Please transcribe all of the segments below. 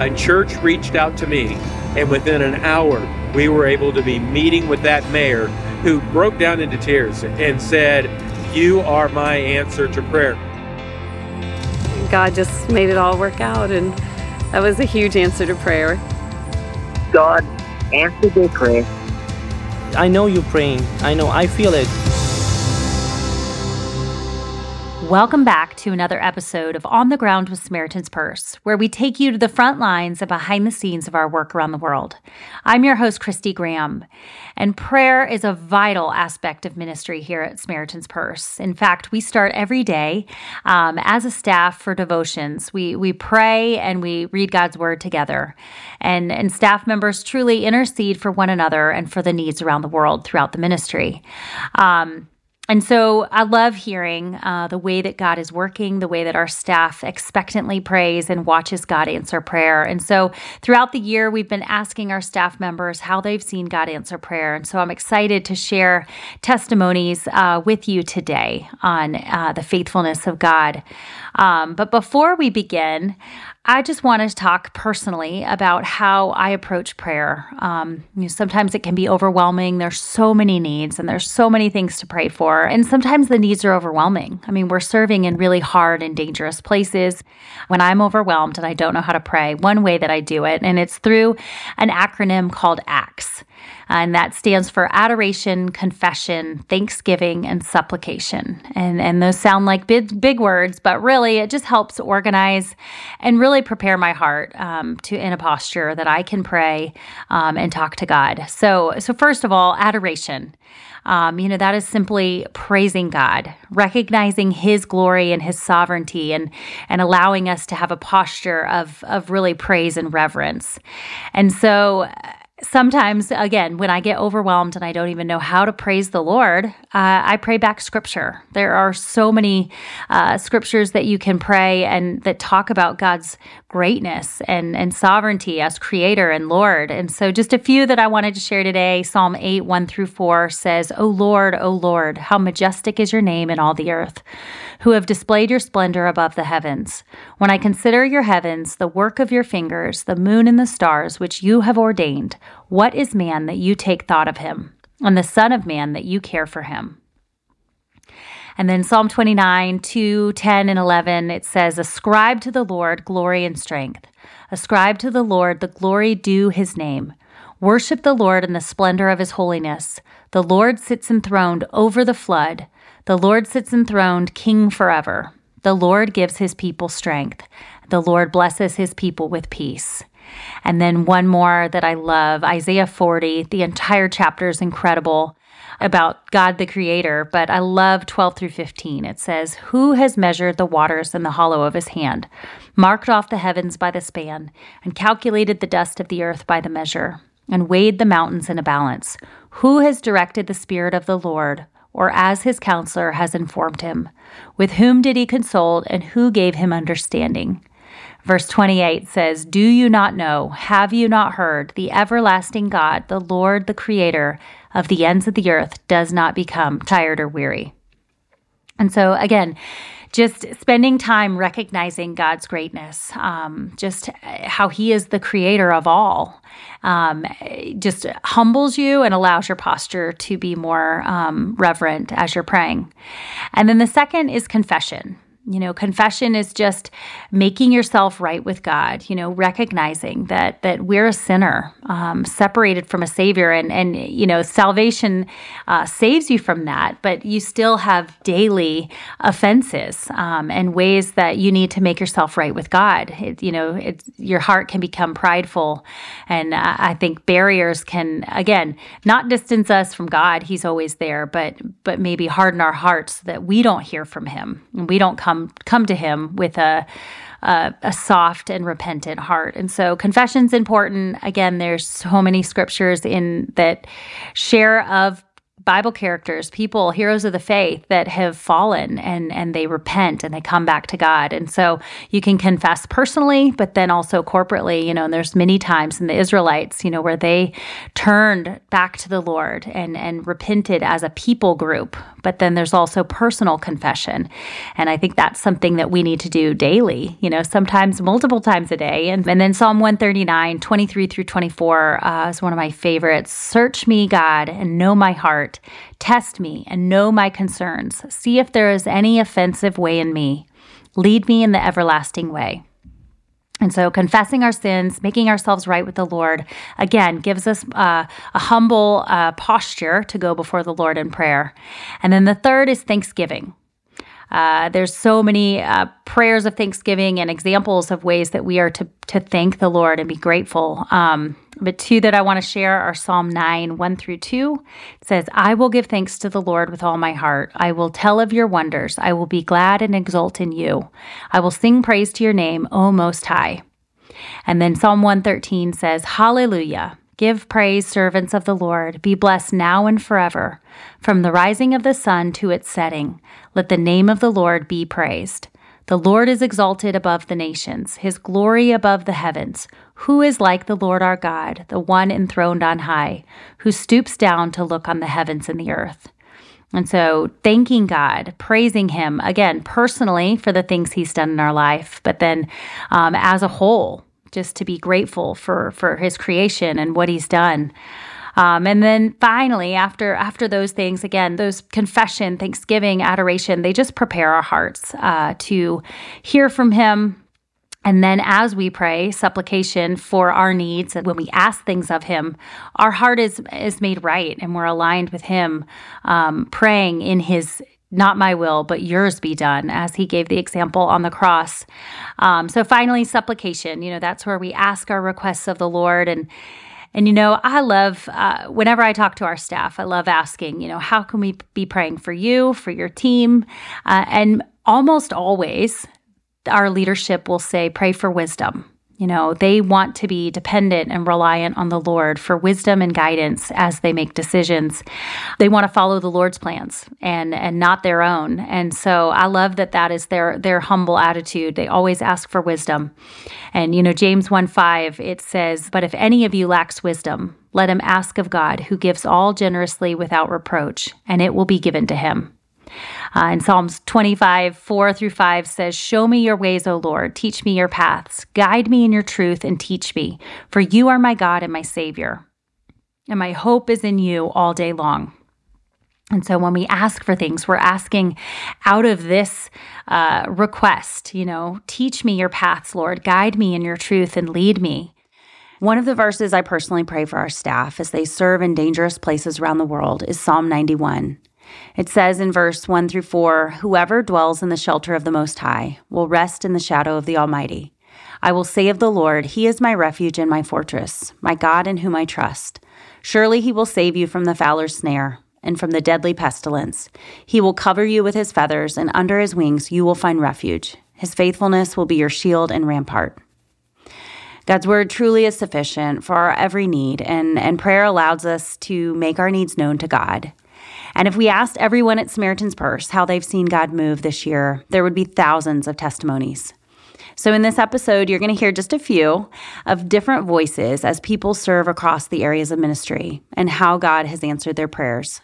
a church reached out to me, and within an hour, we were able to be meeting with that mayor who broke down into tears and said, You are my answer to prayer. God just made it all work out, and that was a huge answer to prayer. God answered their prayer. I know you're praying. I know. I feel it. Welcome back to another episode of On the Ground with Samaritan's Purse, where we take you to the front lines and behind the scenes of our work around the world. I'm your host, Christy Graham, and prayer is a vital aspect of ministry here at Samaritan's Purse. In fact, we start every day um, as a staff for devotions. We we pray and we read God's word together, and and staff members truly intercede for one another and for the needs around the world throughout the ministry. Um, and so I love hearing uh, the way that God is working, the way that our staff expectantly prays and watches God answer prayer. And so throughout the year, we've been asking our staff members how they've seen God answer prayer. And so I'm excited to share testimonies uh, with you today on uh, the faithfulness of God. Um, but before we begin, I just want to talk personally about how I approach prayer. Um, you know, sometimes it can be overwhelming. There's so many needs and there's so many things to pray for. And sometimes the needs are overwhelming. I mean, we're serving in really hard and dangerous places. When I'm overwhelmed and I don't know how to pray, one way that I do it, and it's through an acronym called ACTS and that stands for adoration, confession, thanksgiving, and supplication. And, and those sound like big, big words, but really it just helps organize and really prepare my heart um, to in a posture that I can pray um, and talk to God. So, so first of all, adoration. Um, you know, that is simply praising God, recognizing His glory and His sovereignty, and and allowing us to have a posture of of really praise and reverence. And so sometimes, again, when I get overwhelmed and I don't even know how to praise the Lord, uh, I pray back scripture. There are so many uh, scriptures that you can pray and that talk about God's greatness and, and sovereignty as creator and Lord. And so, just a few that I wanted to share today Psalm 8, 1 through 4 says, O Lord, O Lord, how majestic is your name in all the earth, who have displayed your splendor above the heavens. When I consider your heavens, the work of your fingers, the moon and the stars, which you have ordained, what is man that you take thought of him, and the Son of Man that you care for him? And then Psalm 29, 2, 10, and 11, it says, Ascribe to the Lord glory and strength. Ascribe to the Lord the glory due his name. Worship the Lord in the splendor of his holiness. The Lord sits enthroned over the flood. The Lord sits enthroned, king forever. The Lord gives his people strength. The Lord blesses his people with peace. And then one more that I love Isaiah 40. The entire chapter is incredible about God the Creator, but I love 12 through 15. It says, Who has measured the waters in the hollow of his hand, marked off the heavens by the span, and calculated the dust of the earth by the measure, and weighed the mountains in a balance? Who has directed the Spirit of the Lord? Or as his counselor has informed him? With whom did he consult, and who gave him understanding? Verse 28 says, Do you not know? Have you not heard? The everlasting God, the Lord, the Creator of the ends of the earth, does not become tired or weary. And so, again, just spending time recognizing God's greatness, um, just how He is the creator of all, um, just humbles you and allows your posture to be more um, reverent as you're praying. And then the second is confession. You know, confession is just making yourself right with God. You know, recognizing that that we're a sinner, um, separated from a Savior, and and you know, salvation uh, saves you from that, but you still have daily offenses um, and ways that you need to make yourself right with God. It, you know, it's, your heart can become prideful, and I think barriers can again not distance us from God. He's always there, but but maybe harden our hearts so that we don't hear from Him and we don't come come come to him with a a, a soft and repentant heart. And so confession's important. Again, there's so many scriptures in that share of Bible characters, people, heroes of the faith that have fallen and and they repent and they come back to God. And so you can confess personally, but then also corporately, you know, and there's many times in the Israelites, you know, where they turned back to the Lord and and repented as a people group. But then there's also personal confession. And I think that's something that we need to do daily, you know, sometimes multiple times a day. And, and then Psalm 139, 23 through 24 uh, is one of my favorites. Search me, God, and know my heart heart. Test me and know my concerns. See if there is any offensive way in me. Lead me in the everlasting way. And so, confessing our sins, making ourselves right with the Lord, again, gives us uh, a humble uh, posture to go before the Lord in prayer. And then the third is thanksgiving. Uh, there's so many uh, prayers of thanksgiving and examples of ways that we are to to thank the Lord and be grateful. Um, but two that I want to share are Psalm 9, 1 through 2. It says, I will give thanks to the Lord with all my heart. I will tell of your wonders. I will be glad and exult in you. I will sing praise to your name, O Most High. And then Psalm 113 says, Hallelujah. Give praise, servants of the Lord. Be blessed now and forever. From the rising of the sun to its setting, let the name of the Lord be praised. The Lord is exalted above the nations, his glory above the heavens. Who is like the Lord our God, the one enthroned on high, who stoops down to look on the heavens and the earth? And so, thanking God, praising Him, again, personally for the things He's done in our life, but then um, as a whole, just to be grateful for for his creation and what he's done. Um, and then finally, after after those things, again, those confession, thanksgiving, adoration, they just prepare our hearts uh, to hear from Him. And then, as we pray, supplication for our needs, when we ask things of Him, our heart is is made right, and we're aligned with Him, um, praying in His not my will, but yours be done, as he gave the example on the cross. Um, so finally, supplication. You know, that's where we ask our requests of the Lord. And, and you know, I love, uh, whenever I talk to our staff, I love asking, you know, how can we be praying for you, for your team? Uh, and almost always, our leadership will say, pray for wisdom. You know, they want to be dependent and reliant on the Lord for wisdom and guidance as they make decisions. They want to follow the Lord's plans and and not their own. And so I love that that is their their humble attitude. They always ask for wisdom. And you know, James 1 5, it says, But if any of you lacks wisdom, let him ask of God, who gives all generously without reproach, and it will be given to him. Uh, and Psalms 25, 4 through 5 says, Show me your ways, O Lord. Teach me your paths. Guide me in your truth and teach me, for you are my God and my Savior. And my hope is in you all day long. And so when we ask for things, we're asking out of this uh, request, you know, teach me your paths, Lord. Guide me in your truth and lead me. One of the verses I personally pray for our staff as they serve in dangerous places around the world is Psalm 91. It says in verse 1 through 4 Whoever dwells in the shelter of the Most High will rest in the shadow of the Almighty. I will say of the Lord, He is my refuge and my fortress, my God in whom I trust. Surely He will save you from the fowler's snare and from the deadly pestilence. He will cover you with His feathers, and under His wings you will find refuge. His faithfulness will be your shield and rampart. God's word truly is sufficient for our every need, and, and prayer allows us to make our needs known to God. And if we asked everyone at Samaritan's Purse how they've seen God move this year, there would be thousands of testimonies. So, in this episode, you're going to hear just a few of different voices as people serve across the areas of ministry and how God has answered their prayers.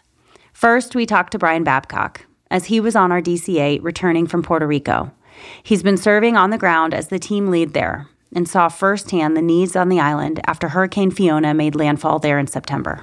First, we talked to Brian Babcock as he was on our DC 8 returning from Puerto Rico. He's been serving on the ground as the team lead there and saw firsthand the needs on the island after Hurricane Fiona made landfall there in September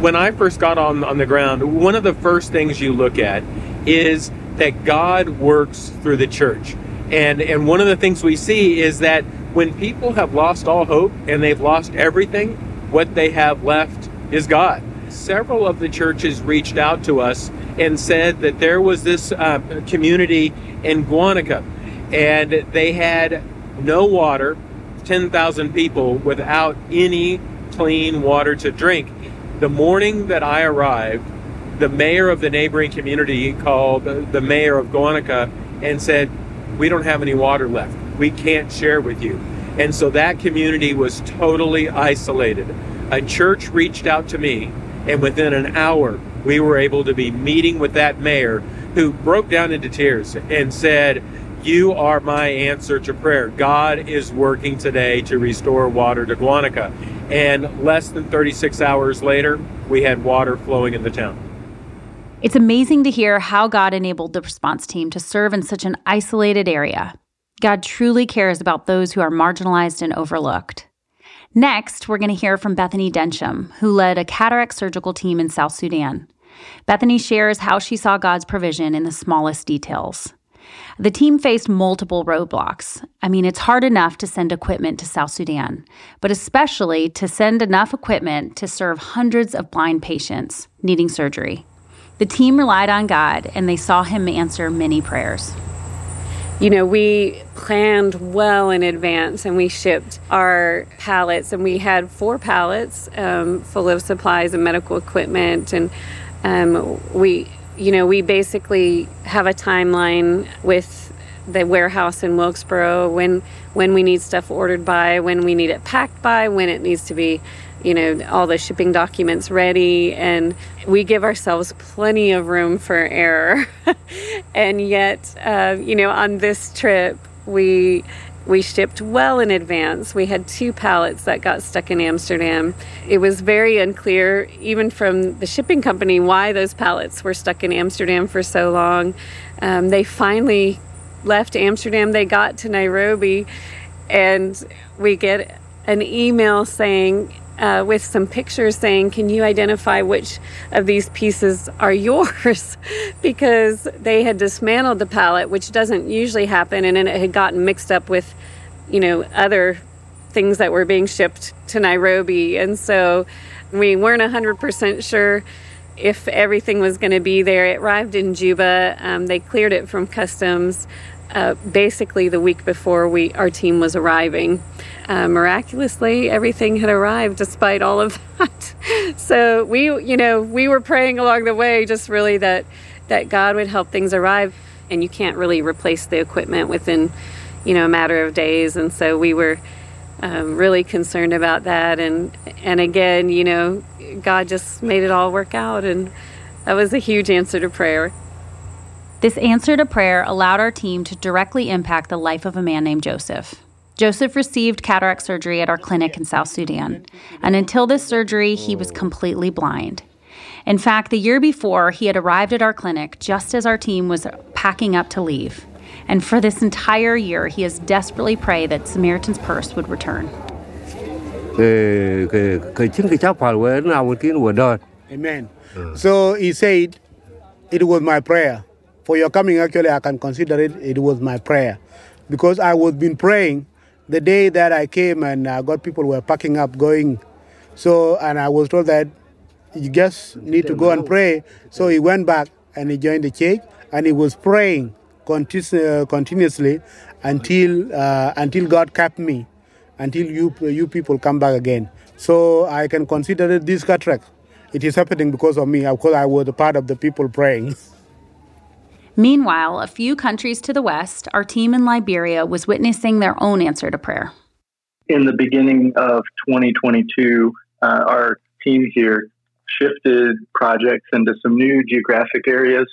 when I first got on on the ground, one of the first things you look at is that God works through the church. And and one of the things we see is that when people have lost all hope and they've lost everything, what they have left is God. Several of the churches reached out to us and said that there was this uh, community in Guanica and they had no water, 10,000 people without any clean water to drink. The morning that I arrived, the mayor of the neighboring community called the mayor of Guanica and said, We don't have any water left. We can't share with you. And so that community was totally isolated. A church reached out to me And within an hour, we were able to be meeting with that mayor who broke down into tears and said, You are my answer to prayer. God is working today to restore water to Guanica. And less than 36 hours later, we had water flowing in the town. It's amazing to hear how God enabled the response team to serve in such an isolated area. God truly cares about those who are marginalized and overlooked. Next, we're going to hear from Bethany Densham, who led a cataract surgical team in South Sudan. Bethany shares how she saw God's provision in the smallest details. The team faced multiple roadblocks. I mean, it's hard enough to send equipment to South Sudan, but especially to send enough equipment to serve hundreds of blind patients needing surgery. The team relied on God and they saw Him answer many prayers you know, we planned well in advance and we shipped our pallets, and we had four pallets um, full of supplies and medical equipment. And um, we, you know, we basically have a timeline with the warehouse in Wilkesboro when when we need stuff ordered by, when we need it packed by, when it needs to be you know, all the shipping documents ready, and we give ourselves plenty of room for error. and yet, uh, you know, on this trip, we we shipped well in advance. We had two pallets that got stuck in Amsterdam. It was very unclear, even from the shipping company, why those pallets were stuck in Amsterdam for so long. Um, they finally left Amsterdam, they got to Nairobi, and we get an email saying, uh, with some pictures saying, Can you identify which of these pieces are yours? because they had dismantled the pallet, which doesn't usually happen, and then it had gotten mixed up with, you know, other things that were being shipped to Nairobi. And so we weren't 100% sure if everything was going to be there. It arrived in Juba. Um, they cleared it from customs uh, basically the week before we our team was arriving. Uh, miraculously, everything had arrived despite all of that. so we, you know, we were praying along the way, just really that that God would help things arrive. And you can't really replace the equipment within, you know, a matter of days. And so we were um, really concerned about that. And and again, you know, God just made it all work out, and that was a huge answer to prayer. This answer to prayer allowed our team to directly impact the life of a man named Joseph. Joseph received cataract surgery at our clinic in South Sudan, and until this surgery, he was completely blind. In fact, the year before, he had arrived at our clinic just as our team was packing up to leave. And for this entire year, he has desperately prayed that Samaritan's Purse would return. Amen. So he said, It was my prayer for your coming, actually, I can consider it, it was my prayer. Because I was been praying the day that I came and I got people were packing up, going. So, and I was told that you just need to go and pray. So he went back and he joined the church and he was praying continu- continuously until uh, until God kept me, until you you people come back again. So I can consider this cataract. It is happening because of me, because I was a part of the people praying. Meanwhile, a few countries to the west, our team in Liberia was witnessing their own answer to prayer. In the beginning of 2022, uh, our team here shifted projects into some new geographic areas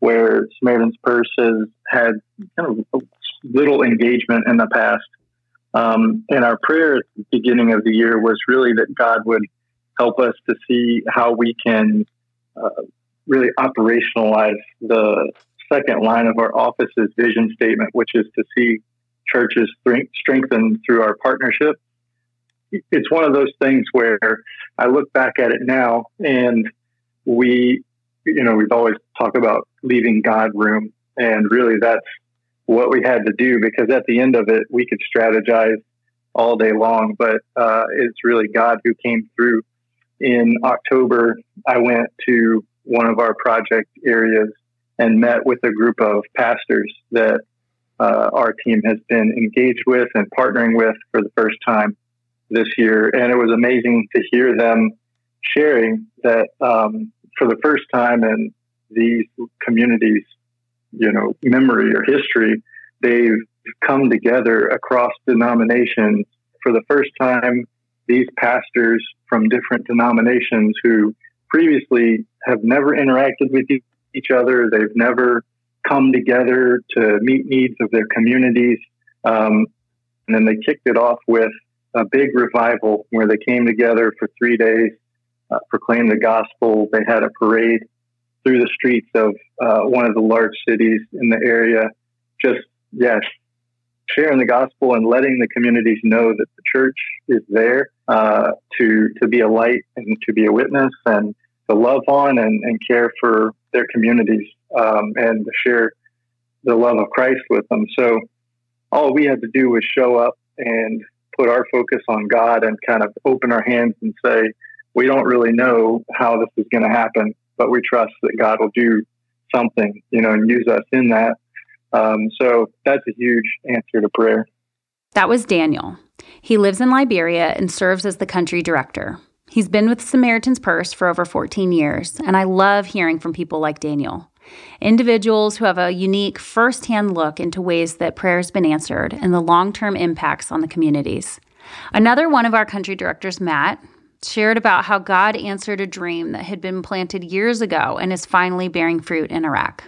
where Samaritan's Purse has had kind of little engagement in the past. Um, and our prayer at the beginning of the year was really that God would help us to see how we can uh, really operationalize the second line of our office's vision statement, which is to see churches strengthened through our partnership. It's one of those things where I look back at it now and we, you know, we've always talked about leaving God room. And really that's what we had to do because at the end of it, we could strategize all day long, but uh, it's really God who came through. In October, I went to one of our project areas and met with a group of pastors that uh, our team has been engaged with and partnering with for the first time this year. And it was amazing to hear them sharing that um, for the first time in these communities, you know, memory or history, they've come together across denominations for the first time. These pastors from different denominations who previously have never interacted with each other. They've never come together to meet needs of their communities. Um, and then they kicked it off with a big revival where they came together for three days, uh, proclaimed the gospel. They had a parade through the streets of uh, one of the large cities in the area. Just, yes, sharing the gospel and letting the communities know that the church is there uh, to to be a light and to be a witness and to love on and, and care for their communities um, and to share the love of Christ with them. So all we had to do was show up and put our focus on God and kind of open our hands and say, we don't really know how this is going to happen, but we trust that God will do something, you know, and use us in that. Um, so that's a huge answer to prayer. That was Daniel. He lives in Liberia and serves as the country director. He's been with Samaritan's Purse for over 14 years, and I love hearing from people like Daniel. Individuals who have a unique firsthand look into ways that prayer has been answered and the long term impacts on the communities. Another one of our country directors, Matt, shared about how God answered a dream that had been planted years ago and is finally bearing fruit in Iraq.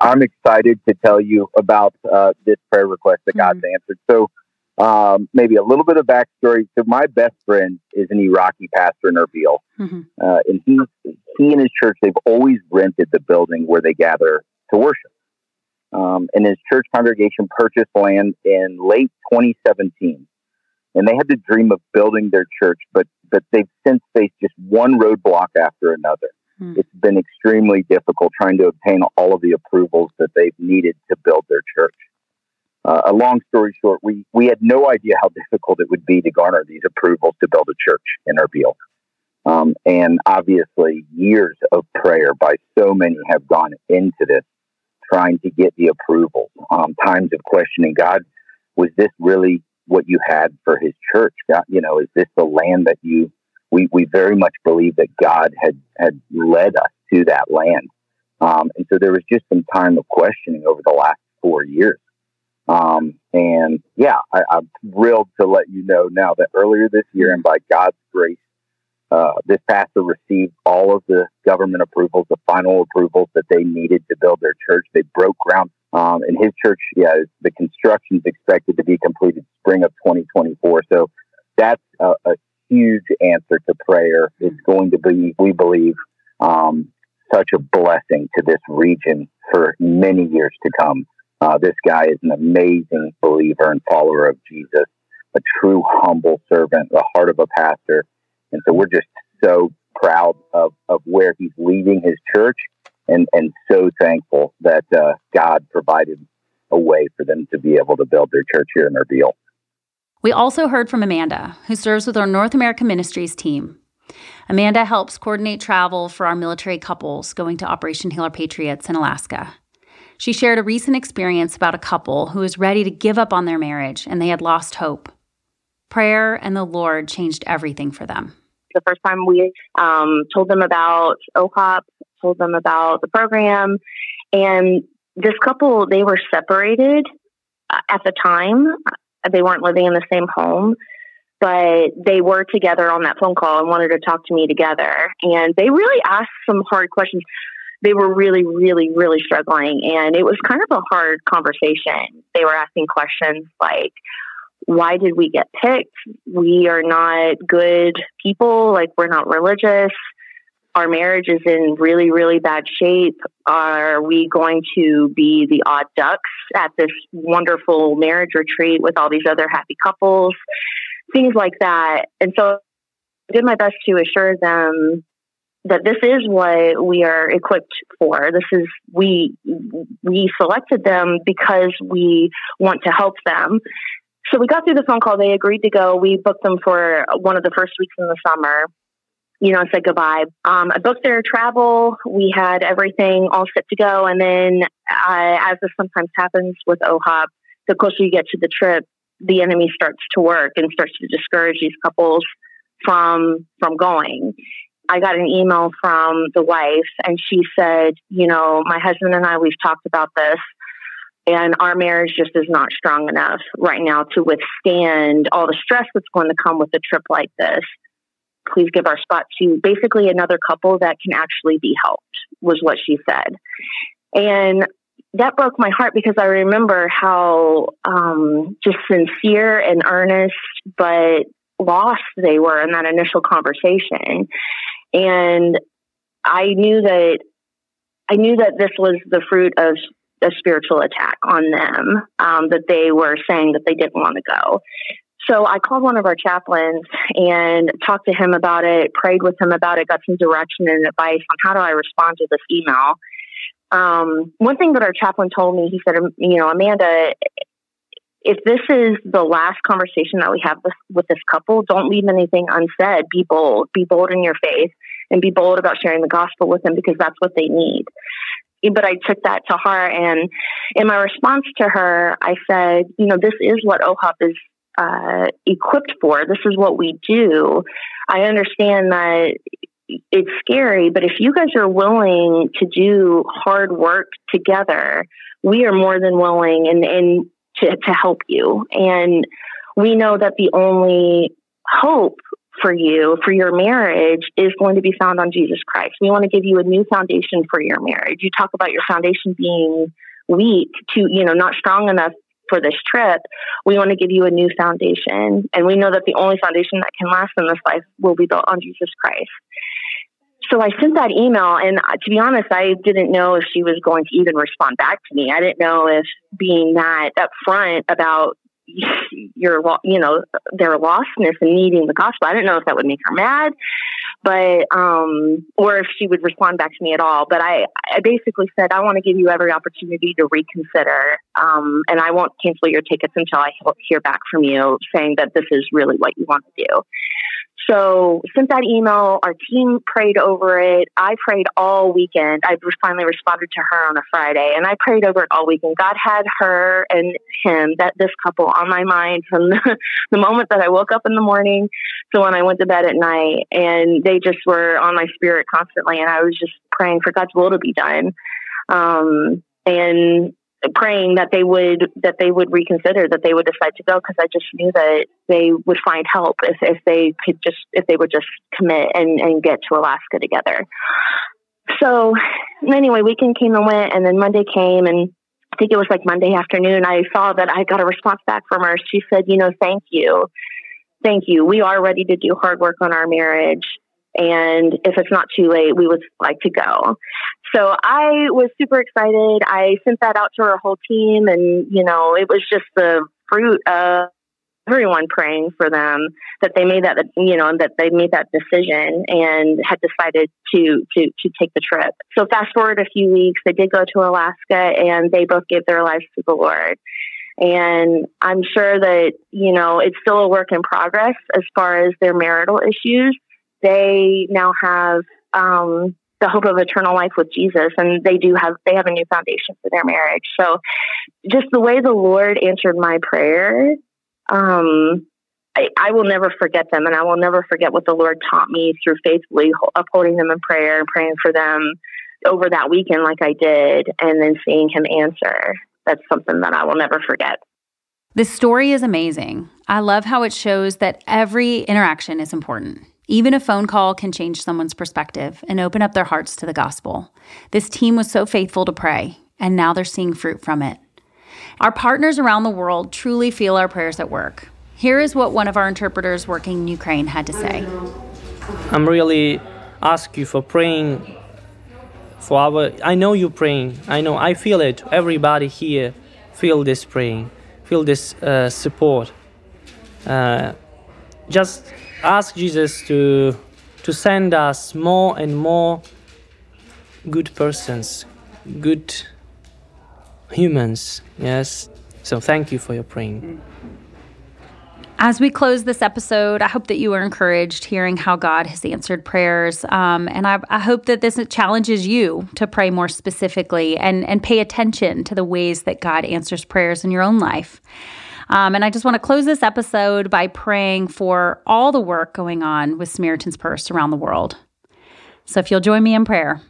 I'm excited to tell you about uh, this prayer request that mm-hmm. God's answered. So, um, maybe a little bit of backstory. So, my best friend is an Iraqi pastor in Erbil, mm-hmm. uh, and he he and his church they've always rented the building where they gather to worship. Um, and his church congregation purchased land in late 2017, and they had the dream of building their church, but but they've since faced just one roadblock after another. Hmm. It's been extremely difficult trying to obtain all of the approvals that they've needed to build their church. Uh, a long story short, we, we had no idea how difficult it would be to garner these approvals to build a church in Erbil. Um, and obviously, years of prayer by so many have gone into this, trying to get the approvals. Um, times of questioning God, was this really what you had for His church? God, you know, is this the land that you we, we very much believe that God had, had led us to that land. Um, and so there was just some time of questioning over the last four years. Um, and yeah, I, am thrilled to let you know now that earlier this year, and by God's grace, uh, this pastor received all of the government approvals, the final approvals that they needed to build their church. They broke ground. Um, in his church, yeah, the construction is expected to be completed spring of 2024. So that's a, a huge answer to prayer. It's going to be, we believe, um, such a blessing to this region for many years to come. Uh, this guy is an amazing believer and follower of Jesus, a true humble servant, the heart of a pastor. And so we're just so proud of, of where he's leading his church and, and so thankful that uh, God provided a way for them to be able to build their church here in Erbil. We also heard from Amanda, who serves with our North American Ministries team. Amanda helps coordinate travel for our military couples going to Operation Heal Our Patriots in Alaska. She shared a recent experience about a couple who was ready to give up on their marriage and they had lost hope. Prayer and the Lord changed everything for them. The first time we um, told them about OHOP, told them about the program, and this couple, they were separated uh, at the time. They weren't living in the same home, but they were together on that phone call and wanted to talk to me together. And they really asked some hard questions. They were really, really, really struggling. And it was kind of a hard conversation. They were asking questions like, why did we get picked? We are not good people. Like, we're not religious our marriage is in really, really bad shape. Are we going to be the odd ducks at this wonderful marriage retreat with all these other happy couples? Things like that. And so I did my best to assure them that this is what we are equipped for. This is we we selected them because we want to help them. So we got through the phone call. They agreed to go. We booked them for one of the first weeks in the summer you know, said goodbye. Um, I booked their travel. We had everything all set to go. And then, as this sometimes happens with OHOP, the closer you get to the trip, the enemy starts to work and starts to discourage these couples from from going. I got an email from the wife, and she said, "You know, my husband and I we've talked about this." And our marriage just is not strong enough right now to withstand all the stress that's going to come with a trip like this please give our spot to basically another couple that can actually be helped, was what she said. And that broke my heart because I remember how um, just sincere and earnest, but lost they were in that initial conversation. And I knew that I knew that this was the fruit of a spiritual attack on them, um, that they were saying that they didn't want to go. So I called one of our chaplains and talked to him about it, prayed with him about it, got some direction and advice on how do I respond to this email. Um, one thing that our chaplain told me, he said, you know, Amanda, if this is the last conversation that we have with, with this couple, don't leave anything unsaid. Be bold. Be bold in your faith and be bold about sharing the gospel with them because that's what they need. But I took that to heart. And in my response to her, I said, you know, this is what OHOP is uh, equipped for. This is what we do. I understand that it's scary, but if you guys are willing to do hard work together, we are more than willing and, and to, to help you. And we know that the only hope for you, for your marriage, is going to be found on Jesus Christ. We want to give you a new foundation for your marriage. You talk about your foundation being weak to, you know, not strong enough for this trip. We want to give you a new foundation. And we know that the only foundation that can last in this life will be built on Jesus Christ. So I sent that email, and uh, to be honest, I didn't know if she was going to even respond back to me. I didn't know if being that upfront about your, you know, their lostness and needing the gospel. I didn't know if that would make her mad, but um, or if she would respond back to me at all. But I, I basically said I want to give you every opportunity to reconsider, um, and I won't cancel your tickets until I hear back from you saying that this is really what you want to do. So sent that email. Our team prayed over it. I prayed all weekend. I finally responded to her on a Friday, and I prayed over it all weekend. God had her and him, that this couple, on my mind from the, the moment that I woke up in the morning to when I went to bed at night, and they just were on my spirit constantly. And I was just praying for God's will to be done. Um, and praying that they would that they would reconsider that they would decide to go because I just knew that they would find help if, if they could just if they would just commit and, and get to Alaska together. So anyway, weekend came and went and then Monday came and I think it was like Monday afternoon I saw that I got a response back from her. She said, you know, thank you. Thank you. We are ready to do hard work on our marriage. And if it's not too late, we would like to go. So I was super excited. I sent that out to our whole team, and you know, it was just the fruit of everyone praying for them that they made that you know that they made that decision and had decided to to to take the trip. So fast forward a few weeks, they did go to Alaska, and they both gave their lives to the Lord. And I'm sure that you know it's still a work in progress as far as their marital issues. They now have um, the hope of eternal life with Jesus and they do have they have a new foundation for their marriage. So just the way the Lord answered my prayer, um, I, I, will never forget them and I will never forget what the Lord taught me through faithfully upholding them in prayer and praying for them over that weekend like I did and then seeing him answer. That's something that I will never forget. This story is amazing. I love how it shows that every interaction is important. Even a phone call can change someone's perspective and open up their hearts to the gospel. This team was so faithful to pray, and now they're seeing fruit from it. Our partners around the world truly feel our prayers at work. Here is what one of our interpreters working in Ukraine had to say. I'm really ask you for praying for our I know you're praying. I know I feel it. Everybody here feel this praying, feel this uh, support. Uh, just ask Jesus to to send us more and more good persons, good humans. Yes. So thank you for your praying. As we close this episode, I hope that you are encouraged hearing how God has answered prayers. Um, and I, I, hope that this challenges you to pray more specifically and, and pay attention to the ways that God answers prayers in your own life. Um, and I just want to close this episode by praying for all the work going on with Samaritan's Purse around the world. So if you'll join me in prayer.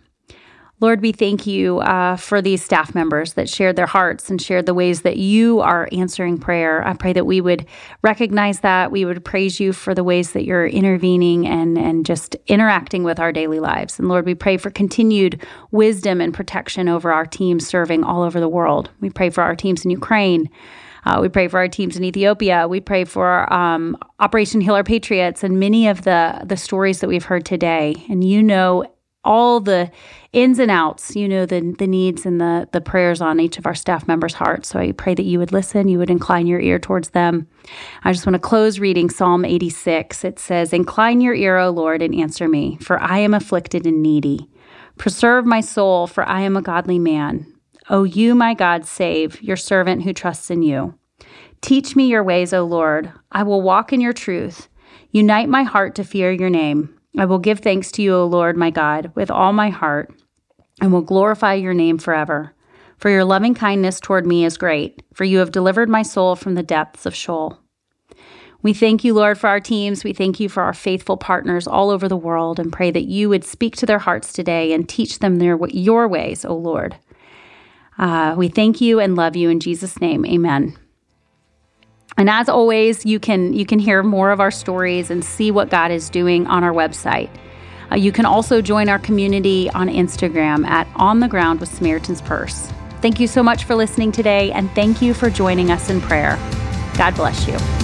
Lord, we thank you uh, for these staff members that shared their hearts and shared the ways that you are answering prayer. I pray that we would recognize that. We would praise you for the ways that you're intervening and, and just interacting with our daily lives. And Lord, we pray for continued wisdom and protection over our teams serving all over the world. We pray for our teams in Ukraine. Uh, we pray for our teams in Ethiopia. We pray for um, Operation Heal Our Patriots and many of the the stories that we've heard today. And you know all the ins and outs, you know, the, the needs and the, the prayers on each of our staff members' hearts. So I pray that you would listen, you would incline your ear towards them. I just want to close reading Psalm 86. It says, Incline your ear, O Lord, and answer me, for I am afflicted and needy. Preserve my soul, for I am a godly man. O you, my God, save your servant who trusts in you. Teach me your ways, O Lord. I will walk in your truth. Unite my heart to fear your name. I will give thanks to you, O Lord my God, with all my heart, and will glorify your name forever. For your loving kindness toward me is great, for you have delivered my soul from the depths of Sheol. We thank you, Lord, for our teams. We thank you for our faithful partners all over the world and pray that you would speak to their hearts today and teach them their, your ways, O Lord. Uh, we thank you and love you in Jesus' name. Amen. And as always, you can you can hear more of our stories and see what God is doing on our website. Uh, you can also join our community on Instagram at On the Ground with Samaritan's Purse. Thank you so much for listening today, and thank you for joining us in prayer. God bless you.